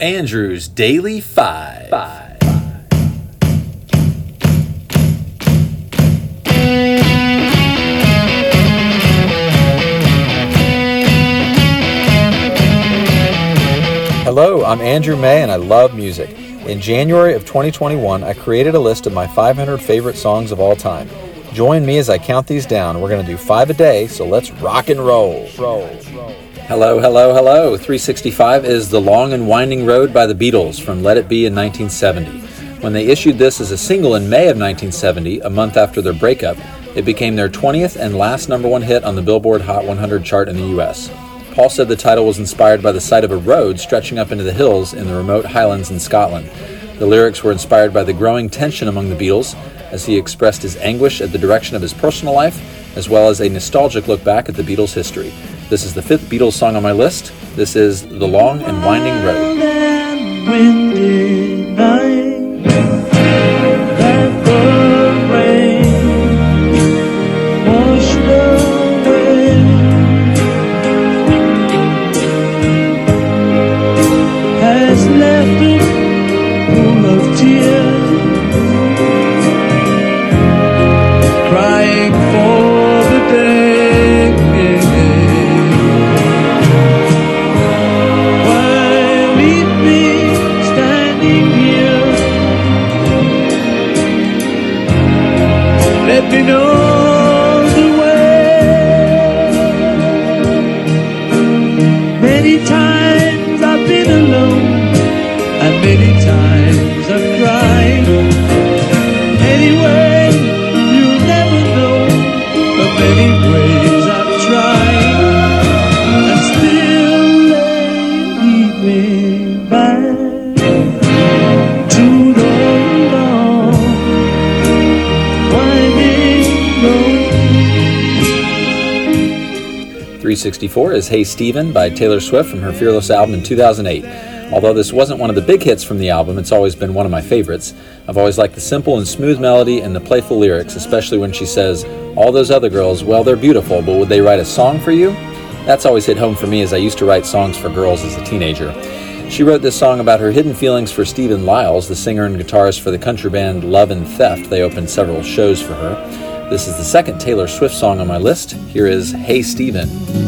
Andrew's Daily Five. Five. Hello, I'm Andrew May and I love music. In January of 2021, I created a list of my 500 favorite songs of all time. Join me as I count these down. We're going to do five a day, so let's rock and roll. Roll. Hello, hello, hello. 365 is The Long and Winding Road by the Beatles from Let It Be in 1970. When they issued this as a single in May of 1970, a month after their breakup, it became their 20th and last number one hit on the Billboard Hot 100 chart in the US. Paul said the title was inspired by the sight of a road stretching up into the hills in the remote Highlands in Scotland. The lyrics were inspired by the growing tension among the Beatles as he expressed his anguish at the direction of his personal life, as well as a nostalgic look back at the Beatles' history. This is the fifth Beatles song on my list. This is The Long and Winding Road. Crying for the day. 264 is Hey Stephen by Taylor Swift from her Fearless album in 2008. Although this wasn't one of the big hits from the album, it's always been one of my favorites. I've always liked the simple and smooth melody and the playful lyrics, especially when she says, All those other girls, well, they're beautiful, but would they write a song for you? That's always hit home for me as I used to write songs for girls as a teenager. She wrote this song about her hidden feelings for Stephen Liles, the singer and guitarist for the country band Love and Theft. They opened several shows for her. This is the second Taylor Swift song on my list. Here is Hey Stephen.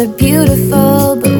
myself.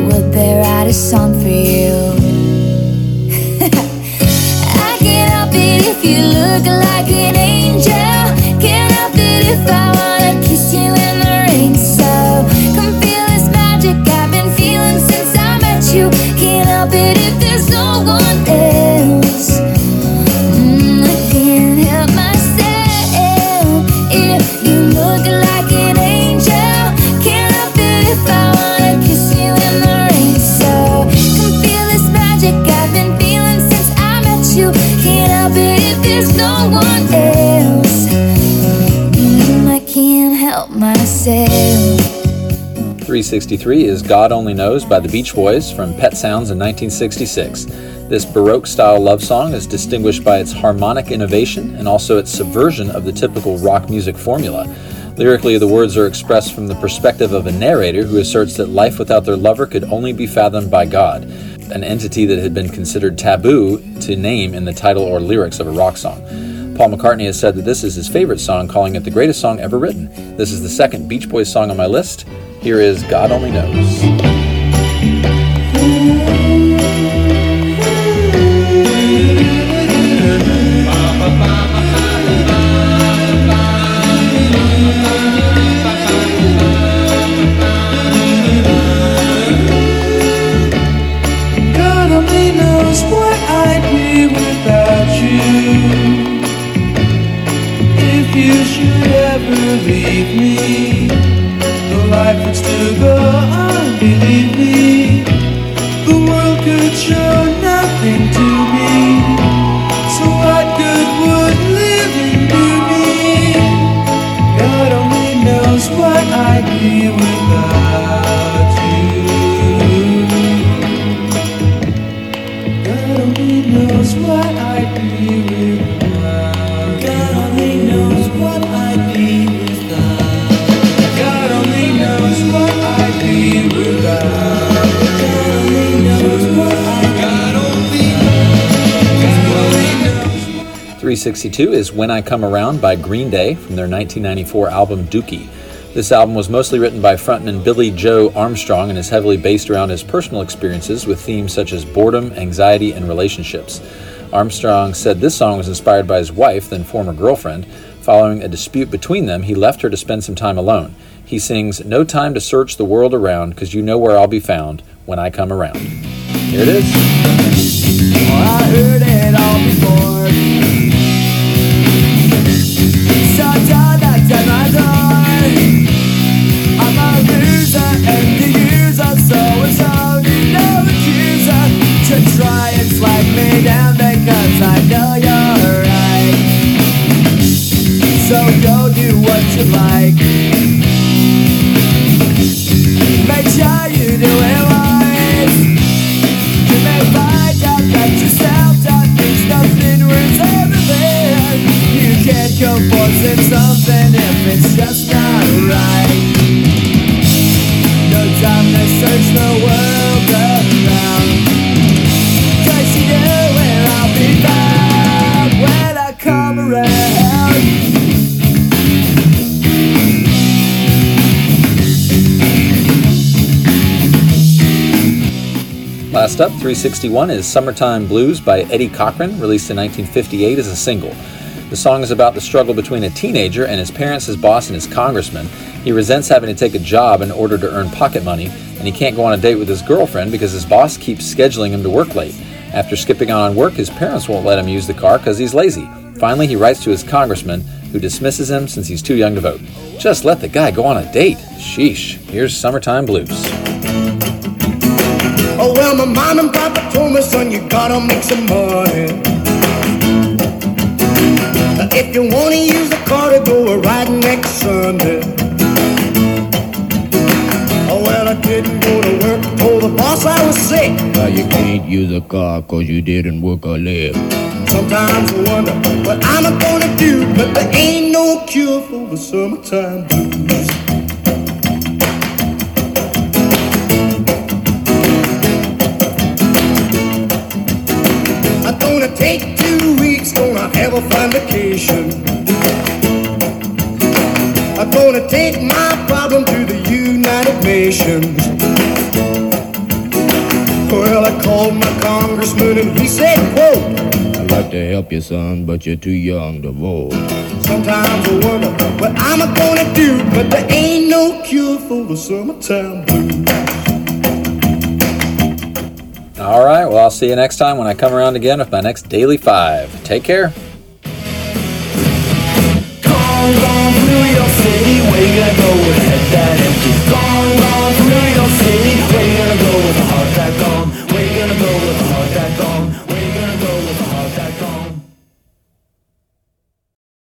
363 is God Only Knows by the Beach Boys from Pet Sounds in 1966. This Baroque style love song is distinguished by its harmonic innovation and also its subversion of the typical rock music formula. Lyrically, the words are expressed from the perspective of a narrator who asserts that life without their lover could only be fathomed by God, an entity that had been considered taboo to name in the title or lyrics of a rock song. Paul McCartney has said that this is his favorite song, calling it the greatest song ever written. This is the second Beach Boys song on my list. Here is God Only Knows. 362 is When I Come Around by Green Day from their 1994 album Dookie. This album was mostly written by frontman Billie Joe Armstrong and is heavily based around his personal experiences with themes such as boredom, anxiety, and relationships. Armstrong said this song was inspired by his wife, then former girlfriend. Following a dispute between them, he left her to spend some time alone. He sings, No time to search the world around, because you know where I'll be found when I come around. Here it is. Well, So go do what you like. Make sure you do it right. You may find out that yourself don't means nothing worth everything. You can't go forcing something if it's just not right. No time to search the world Last up, 361 is Summertime Blues by Eddie Cochran, released in 1958 as a single. The song is about the struggle between a teenager and his parents, his boss, and his congressman. He resents having to take a job in order to earn pocket money, and he can't go on a date with his girlfriend because his boss keeps scheduling him to work late. After skipping out on work, his parents won't let him use the car because he's lazy. Finally, he writes to his congressman, who dismisses him since he's too young to vote. Just let the guy go on a date. Sheesh. Here's Summertime Blues. Oh well, my mom and papa told me, son, you gotta make some money. If you wanna use the car to go a ride next Sunday. Oh well, I didn't go to work. Told the boss I was sick. Now you can't use a car cause you didn't work a leg. Sometimes I wonder what I'm gonna do, but there ain't no cure for the summertime blues. Gonna take two weeks, gonna have a fun vacation. I'm gonna take my problem to the United Nations. Well, I called my congressman and he said, quote, I'd like to help you, son, but you're too young to vote. Sometimes I wonder what I'm gonna do, but there ain't no cure for the summertime blues. All right. Well, I'll see you next time when I come around again with my next Daily Five. Take care. Come on, City, where you going?